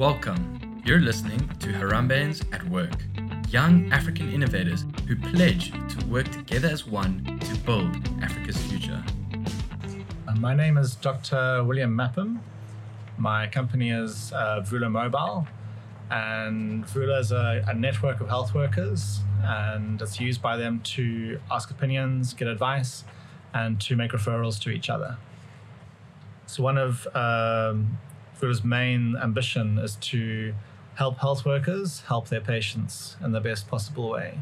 Welcome. You're listening to Harambeans at Work, young African innovators who pledge to work together as one to build Africa's future. Uh, My name is Dr. William Mapham. My company is uh, Vula Mobile, and Vula is a, a network of health workers, and it's used by them to ask opinions, get advice, and to make referrals to each other. So one of um, Vula's main ambition is to help health workers help their patients in the best possible way.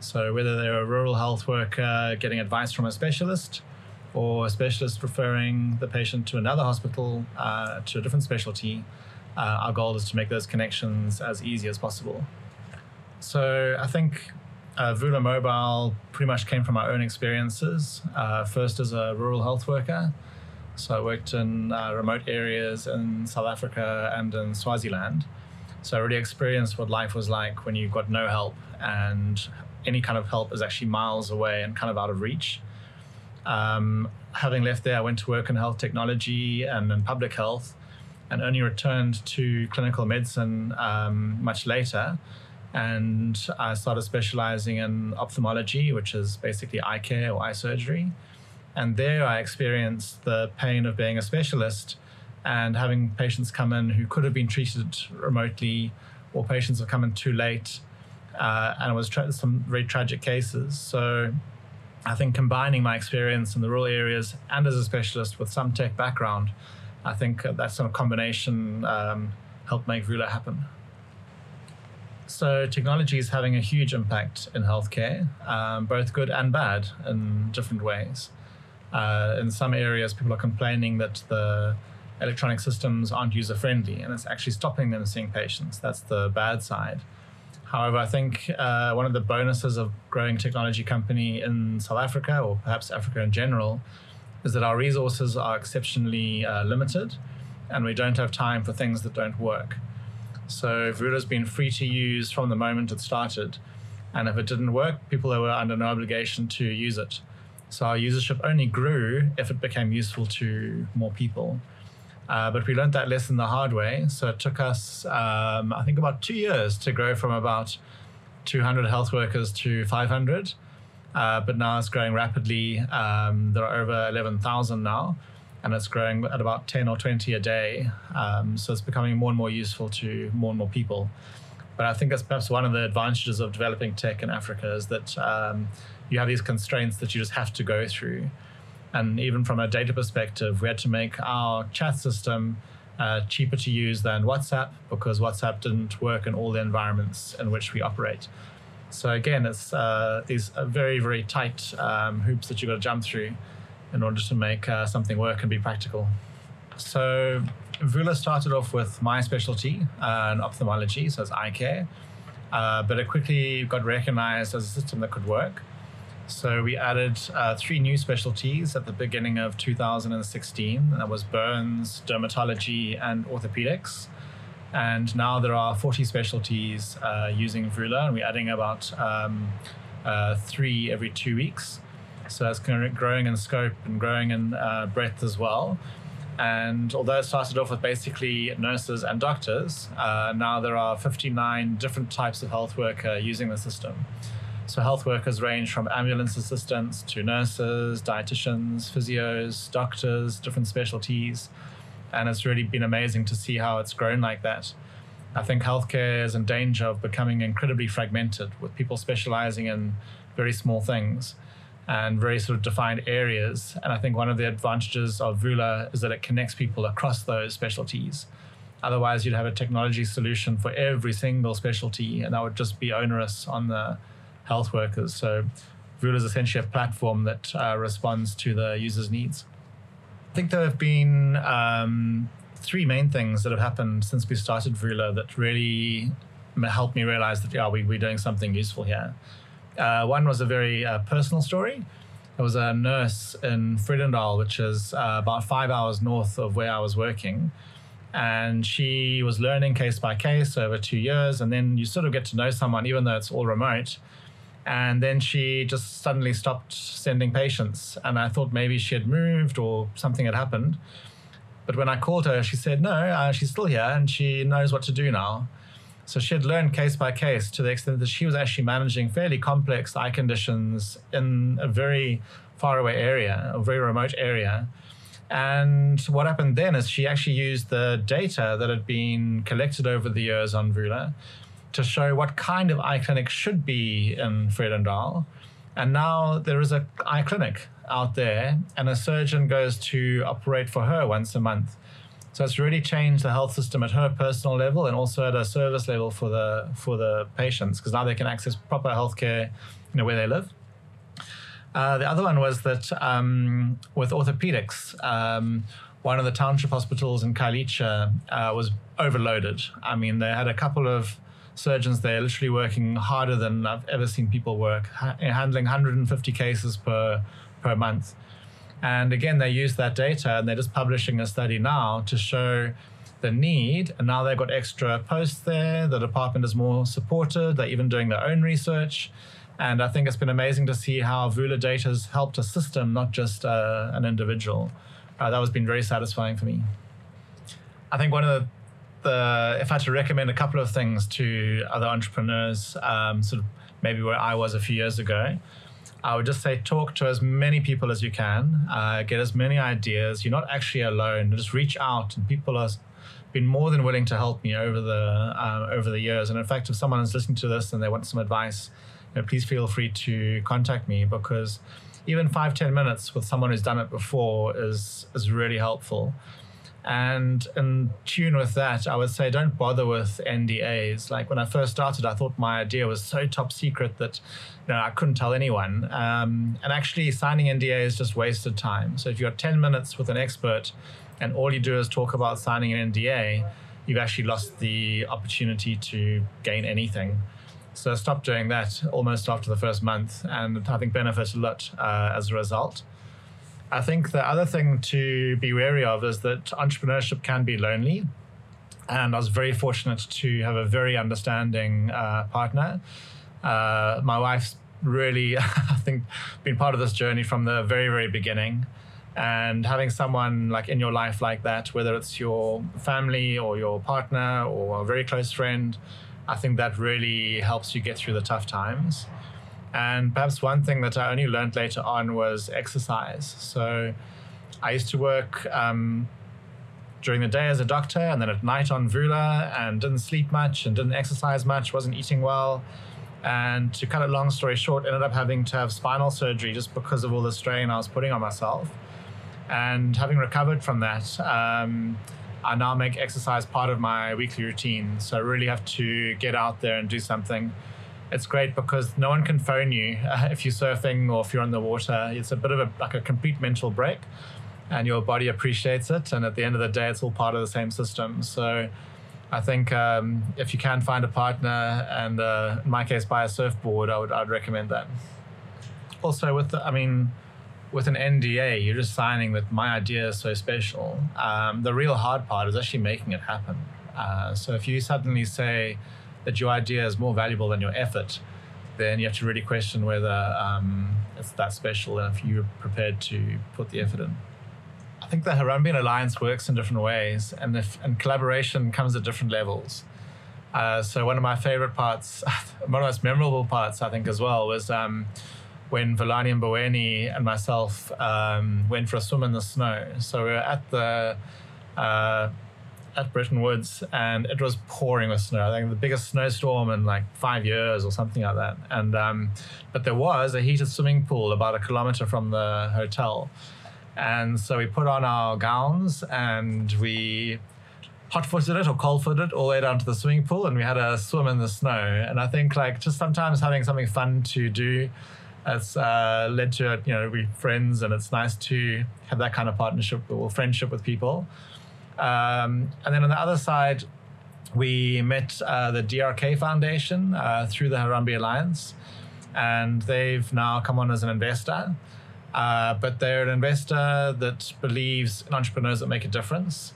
So whether they're a rural health worker getting advice from a specialist, or a specialist referring the patient to another hospital uh, to a different specialty, uh, our goal is to make those connections as easy as possible. So I think uh, Vula Mobile pretty much came from our own experiences. Uh, first as a rural health worker, so I worked in uh, remote areas in South Africa and in Swaziland. So I really experienced what life was like when you've got no help and any kind of help is actually miles away and kind of out of reach. Um, having left there, I went to work in health technology and in public health, and only returned to clinical medicine um, much later. And I started specializing in ophthalmology, which is basically eye care or eye surgery. And there I experienced the pain of being a specialist and having patients come in who could have been treated remotely, or patients have come in too late. Uh, and it was tra- some very tragic cases. So I think combining my experience in the rural areas and as a specialist with some tech background, I think that sort of combination um, helped make Vula happen. So technology is having a huge impact in healthcare, um, both good and bad in different ways. Uh, in some areas, people are complaining that the electronic systems aren't user friendly and it's actually stopping them seeing patients. That's the bad side. However, I think uh, one of the bonuses of growing technology company in South Africa, or perhaps Africa in general, is that our resources are exceptionally uh, limited and we don't have time for things that don't work. So Vula's been free to use from the moment it started. And if it didn't work, people were under no obligation to use it. So our usership only grew if it became useful to more people. Uh, but we learned that lesson the hard way. So it took us, um, I think, about two years to grow from about 200 health workers to 500. Uh, but now it's growing rapidly. Um, there are over 11,000 now, and it's growing at about 10 or 20 a day. Um, so it's becoming more and more useful to more and more people. But I think that's perhaps one of the advantages of developing tech in Africa is that um, you have these constraints that you just have to go through. And even from a data perspective, we had to make our chat system uh, cheaper to use than WhatsApp because WhatsApp didn't work in all the environments in which we operate. So again, it's uh, these very, very tight um, hoops that you've got to jump through in order to make uh, something work and be practical. So Vula started off with my specialty uh, ophthalmology, so it's eye care, uh, but it quickly got recognized as a system that could work. So we added uh, three new specialties at the beginning of 2016. And that was burns, dermatology, and orthopedics. And now there are 40 specialties uh, using Vula, and we're adding about um, uh, three every two weeks. So that's growing in scope and growing in uh, breadth as well. And although it started off with basically nurses and doctors, uh, now there are 59 different types of health worker using the system. So health workers range from ambulance assistants to nurses, dietitians, physios, doctors, different specialties. And it's really been amazing to see how it's grown like that. I think healthcare is in danger of becoming incredibly fragmented with people specializing in very small things and very sort of defined areas. And I think one of the advantages of Vula is that it connects people across those specialties. Otherwise, you'd have a technology solution for every single specialty, and that would just be onerous on the health workers. So Vula is essentially a platform that uh, responds to the user's needs. I think there have been um, three main things that have happened since we started Vula that really helped me realize that yeah, we, we're doing something useful here. Uh, one was a very uh, personal story. There was a nurse in Vredendal, which is uh, about five hours north of where I was working. And she was learning case by case over two years. And then you sort of get to know someone, even though it's all remote. And then she just suddenly stopped sending patients. And I thought maybe she had moved or something had happened. But when I called her, she said, no, uh, she's still here and she knows what to do now. So she had learned case by case to the extent that she was actually managing fairly complex eye conditions in a very far away area, a very remote area. And what happened then is she actually used the data that had been collected over the years on Vula to show what kind of eye clinic should be in Vredendal. And now there is a eye clinic out there, and a surgeon goes to operate for her once a month. So it's really changed the health system at her personal level and also at a service level for the for the patients because now they can access proper healthcare, you know, where they live. Uh, the other one was that um, with orthopedics, um, one of the township hospitals in Khayelitsha uh, was overloaded. I mean, they had a couple of surgeons there literally working harder than I've ever seen people work, ha- handling 150 cases per per month. And again, they use that data and they're just publishing a study now to show the need. And now they've got extra posts there. The department is more supported. They're even doing their own research. And I think it's been amazing to see how Vula data has helped a system, not just uh, an individual. Uh, that has been very satisfying for me. I think one of the, the, if I had to recommend a couple of things to other entrepreneurs, um, sort of maybe where I was a few years ago, I would just say talk to as many people as you can, uh, get as many ideas. You're not actually alone. Just reach out, and people have been more than willing to help me over the uh, over the years. And in fact, if someone is listening to this and they want some advice, you know, please feel free to contact me because even five ten minutes with someone who's done it before is is really helpful. And in tune with that, I would say don't bother with NDAs. Like when I first started, I thought my idea was so top secret that you know, I couldn't tell anyone. Um, and actually, signing NDA is just wasted time. So if you've got 10 minutes with an expert and all you do is talk about signing an NDA, you've actually lost the opportunity to gain anything. So stop doing that almost after the first month, and I think benefit a lot uh, as a result. I think the other thing to be wary of is that entrepreneurship can be lonely. And I was very fortunate to have a very understanding uh, partner. Uh, my wife's really, I think, been part of this journey from the very, very beginning. And having someone like in your life like that, whether it's your family or your partner or a very close friend, I think that really helps you get through the tough times. And perhaps one thing that I only learned later on was exercise. So I used to work um, during the day as a doctor and then at night on Vula and didn't sleep much and didn't exercise much, wasn't eating well. And to cut a long story short, ended up having to have spinal surgery just because of all the strain I was putting on myself. And having recovered from that, um, I now make exercise part of my weekly routine. So I really have to get out there and do something it's great because no one can phone you uh, if you're surfing or if you're on the water. It's a bit of a like a complete mental break, and your body appreciates it. And at the end of the day, it's all part of the same system. So. I think um, if you can find a partner, and uh, in my case, buy a surfboard, I would I'd recommend that. Also, with the, I mean, with an NDA, you're just signing that my idea is so special. Um, the real hard part is actually making it happen. Uh, so if you suddenly say, that your idea is more valuable than your effort, then you have to really question whether um, it's that special and if you're prepared to put the effort in. I think the Harambean Alliance works in different ways, and if and collaboration comes at different levels. Uh, so one of my favorite parts, one of the most memorable parts, I think, as well, was um, when Villani and Boweni and myself um, went for a swim in the snow. So we were at the uh, at Bretton Woods, and it was pouring with snow. I think the biggest snowstorm in like five years or something like that. And um, but there was a heated swimming pool about a kilometer from the hotel, and so we put on our gowns and we hot-footed it or cold-footed it all the way down to the swimming pool, and we had a swim in the snow. And I think like just sometimes having something fun to do. It's uh, led to you know we friends, and it's nice to have that kind of partnership or friendship with people. Um, and then on the other side, we met uh, the DRK Foundation uh, through the Harambee Alliance, and they've now come on as an investor. Uh, but they're an investor that believes in entrepreneurs that make a difference.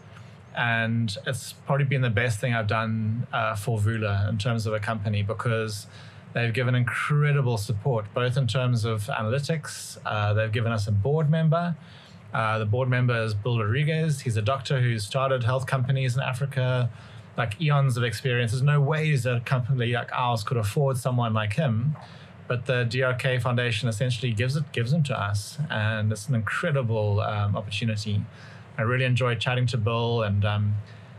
And it's probably been the best thing I've done uh, for Vula in terms of a company because they've given incredible support, both in terms of analytics, uh, they've given us a board member Uh, the board member is Bill Rodriguez. He's a doctor who started health companies in Africa, like eons of experience. There's no ways that a company like ours could afford someone like him. But the DRK Foundation essentially gives it gives them to us, and it's an incredible um, opportunity. I really enjoyed chatting to Bill, and um,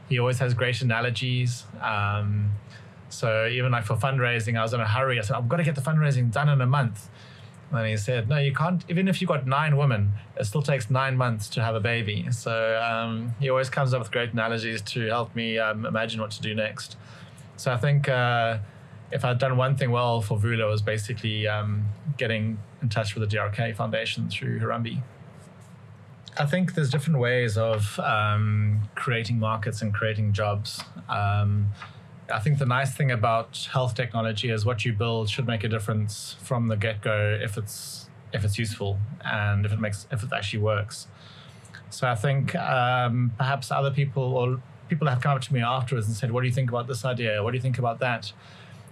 he always has great analogies. Um, so even like for fundraising, I was in a hurry. I said, I've got to get the fundraising done in a month. And he said, No, you can't. Even if you've got nine women, it still takes nine months to have a baby. So um, he always comes up with great analogies to help me um, imagine what to do next. So I think uh, if I'd done one thing well for Vula was basically um, getting in touch with the DRK Foundation through Harambee. I think there's different ways of um, creating markets and creating jobs. I think the nice thing about health technology is what you build should make a difference from the get go if it's if it's useful and if it makes if it actually works. So I think um, perhaps other people or people have come up to me afterwards and said, "What do you think about this idea? What do you think about that?"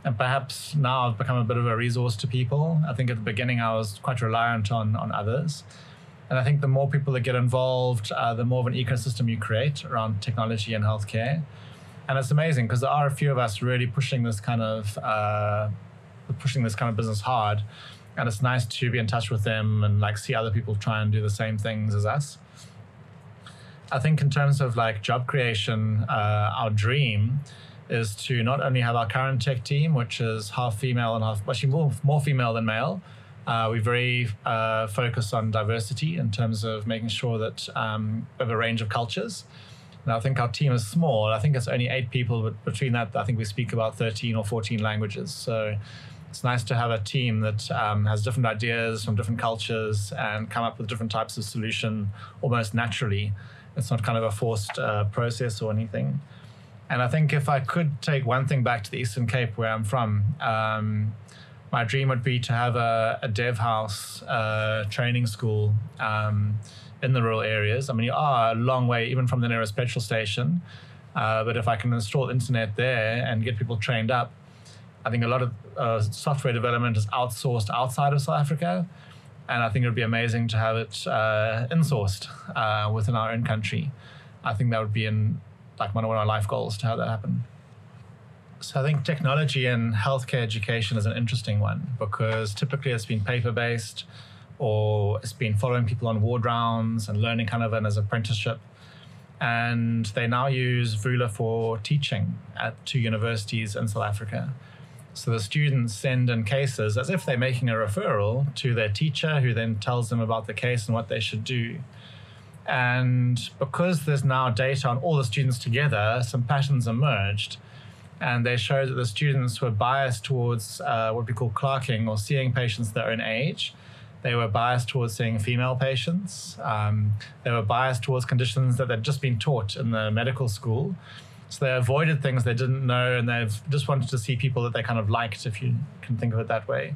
And perhaps now I've become a bit of a resource to people. I think at the beginning I was quite reliant on on others. And I think the more people that get involved, uh, the more of an ecosystem you create around technology and healthcare and it's amazing because there are a few of us really pushing this kind of uh, pushing this kind of business hard. And it's nice to be in touch with them and like see other people try and do the same things as us. I think in terms of like job creation uh, our dream is to not only have our current tech team which is half female and half actually more, more female than male. Uh, we're very uh, focused on diversity in terms of making sure that um, we have a range of cultures and I think our team is small. I think it's only eight people, but between that, I think we speak about 13 or 14 languages. So it's nice to have a team that um, has different ideas from different cultures and come up with different types of solution almost naturally. It's not kind of a forced uh, process or anything. And I think if I could take one thing back to the Eastern Cape, where I'm from, um, my dream would be to have a, a dev house uh, training school. Um, in the rural areas. I mean, you are a long way even from the nearest petrol station. Uh, but if I can install internet there and get people trained up, I think a lot of uh, software development is outsourced outside of South Africa. And I think it would be amazing to have it uh, insourced uh, within our own country. I think that would be in like one of my life goals to have that happen. So I think technology and healthcare education is an interesting one because typically it's been paper based or it's been following people on ward rounds and learning kind of an as apprenticeship. And they now use Vula for teaching at two universities in South Africa. So the students send in cases as if they're making a referral to their teacher, who then tells them about the case and what they should do. And because there's now data on all the students together, some patterns emerged. And they showed that the students were biased towards uh, what we call clerking or seeing patients their own age they were biased towards seeing female patients. Um, they were biased towards conditions that they'd just been taught in the medical school. So they avoided things they didn't know and they've just wanted to see people that they kind of liked, if you can think of it that way.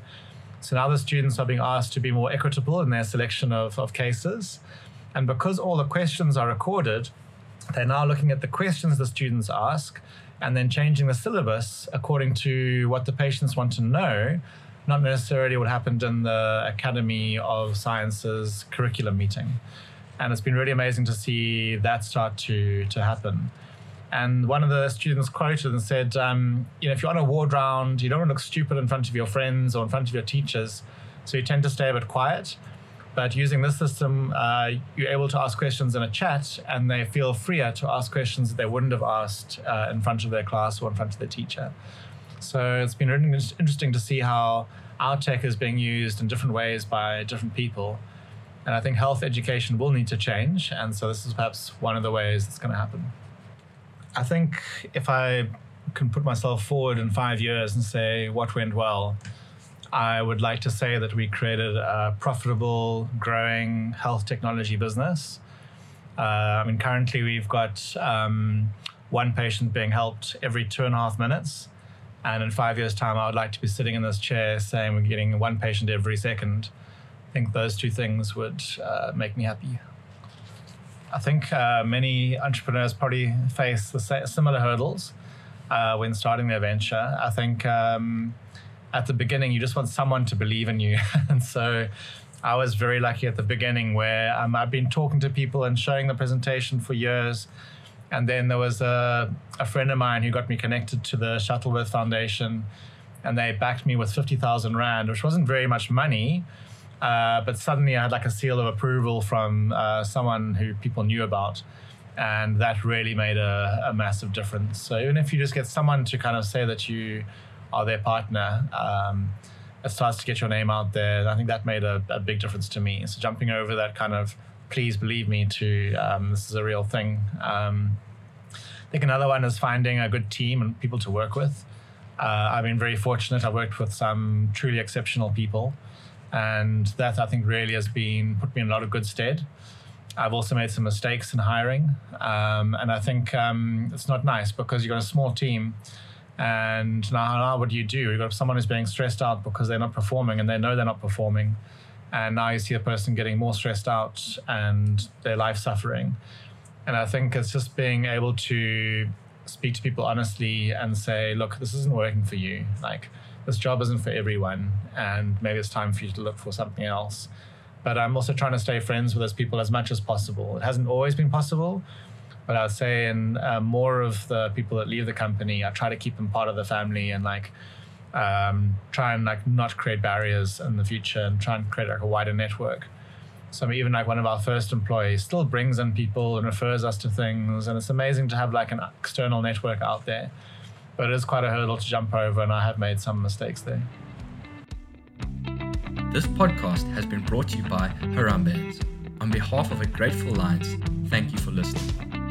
So now the students are being asked to be more equitable in their selection of, of cases. And because all the questions are recorded, they're now looking at the questions the students ask and then changing the syllabus according to what the patients want to know not necessarily what happened in the Academy of Sciences curriculum meeting. And it's been really amazing to see that start to, to happen. And one of the students quoted and said, um, you know, if you're on a ward round, you don't want to look stupid in front of your friends or in front of your teachers. So you tend to stay a bit quiet. But using this system, uh, you're able to ask questions in a chat and they feel freer to ask questions that they wouldn't have asked uh, in front of their class or in front of their teacher. So it's been interesting to see how our tech is being used in different ways by different people. And I think health education will need to change. And so this is perhaps one of the ways it's going to happen. I think if I can put myself forward in five years and say what went well, I would like to say that we created a profitable, growing health technology business. Uh, I mean, currently we've got um, one patient being helped every two and a half minutes. And in five years' time, I would like to be sitting in this chair saying we're getting one patient every second. I think those two things would uh, make me happy. I think uh, many entrepreneurs probably face the similar hurdles uh, when starting their venture. I think um, at the beginning, you just want someone to believe in you. and so I was very lucky at the beginning where um, I've been talking to people and showing the presentation for years. And then there was a, a friend of mine who got me connected to the Shuttleworth Foundation, and they backed me with 50,000 Rand, which wasn't very much money. Uh, but suddenly I had like a seal of approval from uh, someone who people knew about. And that really made a, a, massive difference. So even if you just get someone to kind of say that you are their partner, um, it starts to get your name out there. I think that made a, a, big difference to me. So jumping over that kind of please believe me to um, this is a real thing. Um, I think another one is finding a good team and people to work with. Uh, I've been very fortunate. I've worked with some truly exceptional people, and that I think really has been put me in a lot of good stead. I've also made some mistakes in hiring, um, and I think um, it's not nice because you've got a small team and now, now what do you do? You've got someone who's being stressed out because they're not performing and they know they're not performing. And now you see a person getting more stressed out and their life suffering. And I think it's just being able to speak to people honestly and say, look, this isn't working for you. Like, this job isn't for everyone. And maybe it's time for you to look for something else. But I'm also trying to stay friends with those people as much as possible. It hasn't always been possible, but I would say in uh, more of the people that leave the company, I try to keep them part of the family and like um, try and like not create barriers in the future and try and create like a wider network. So even like one of our first employees still brings in people and refers us to things, and it's amazing to have like an external network out there. But it is quite a hurdle to jump over, and I have made some mistakes there. This podcast has been brought to you by Harambeans. On behalf of a Grateful Alliance, thank you for listening.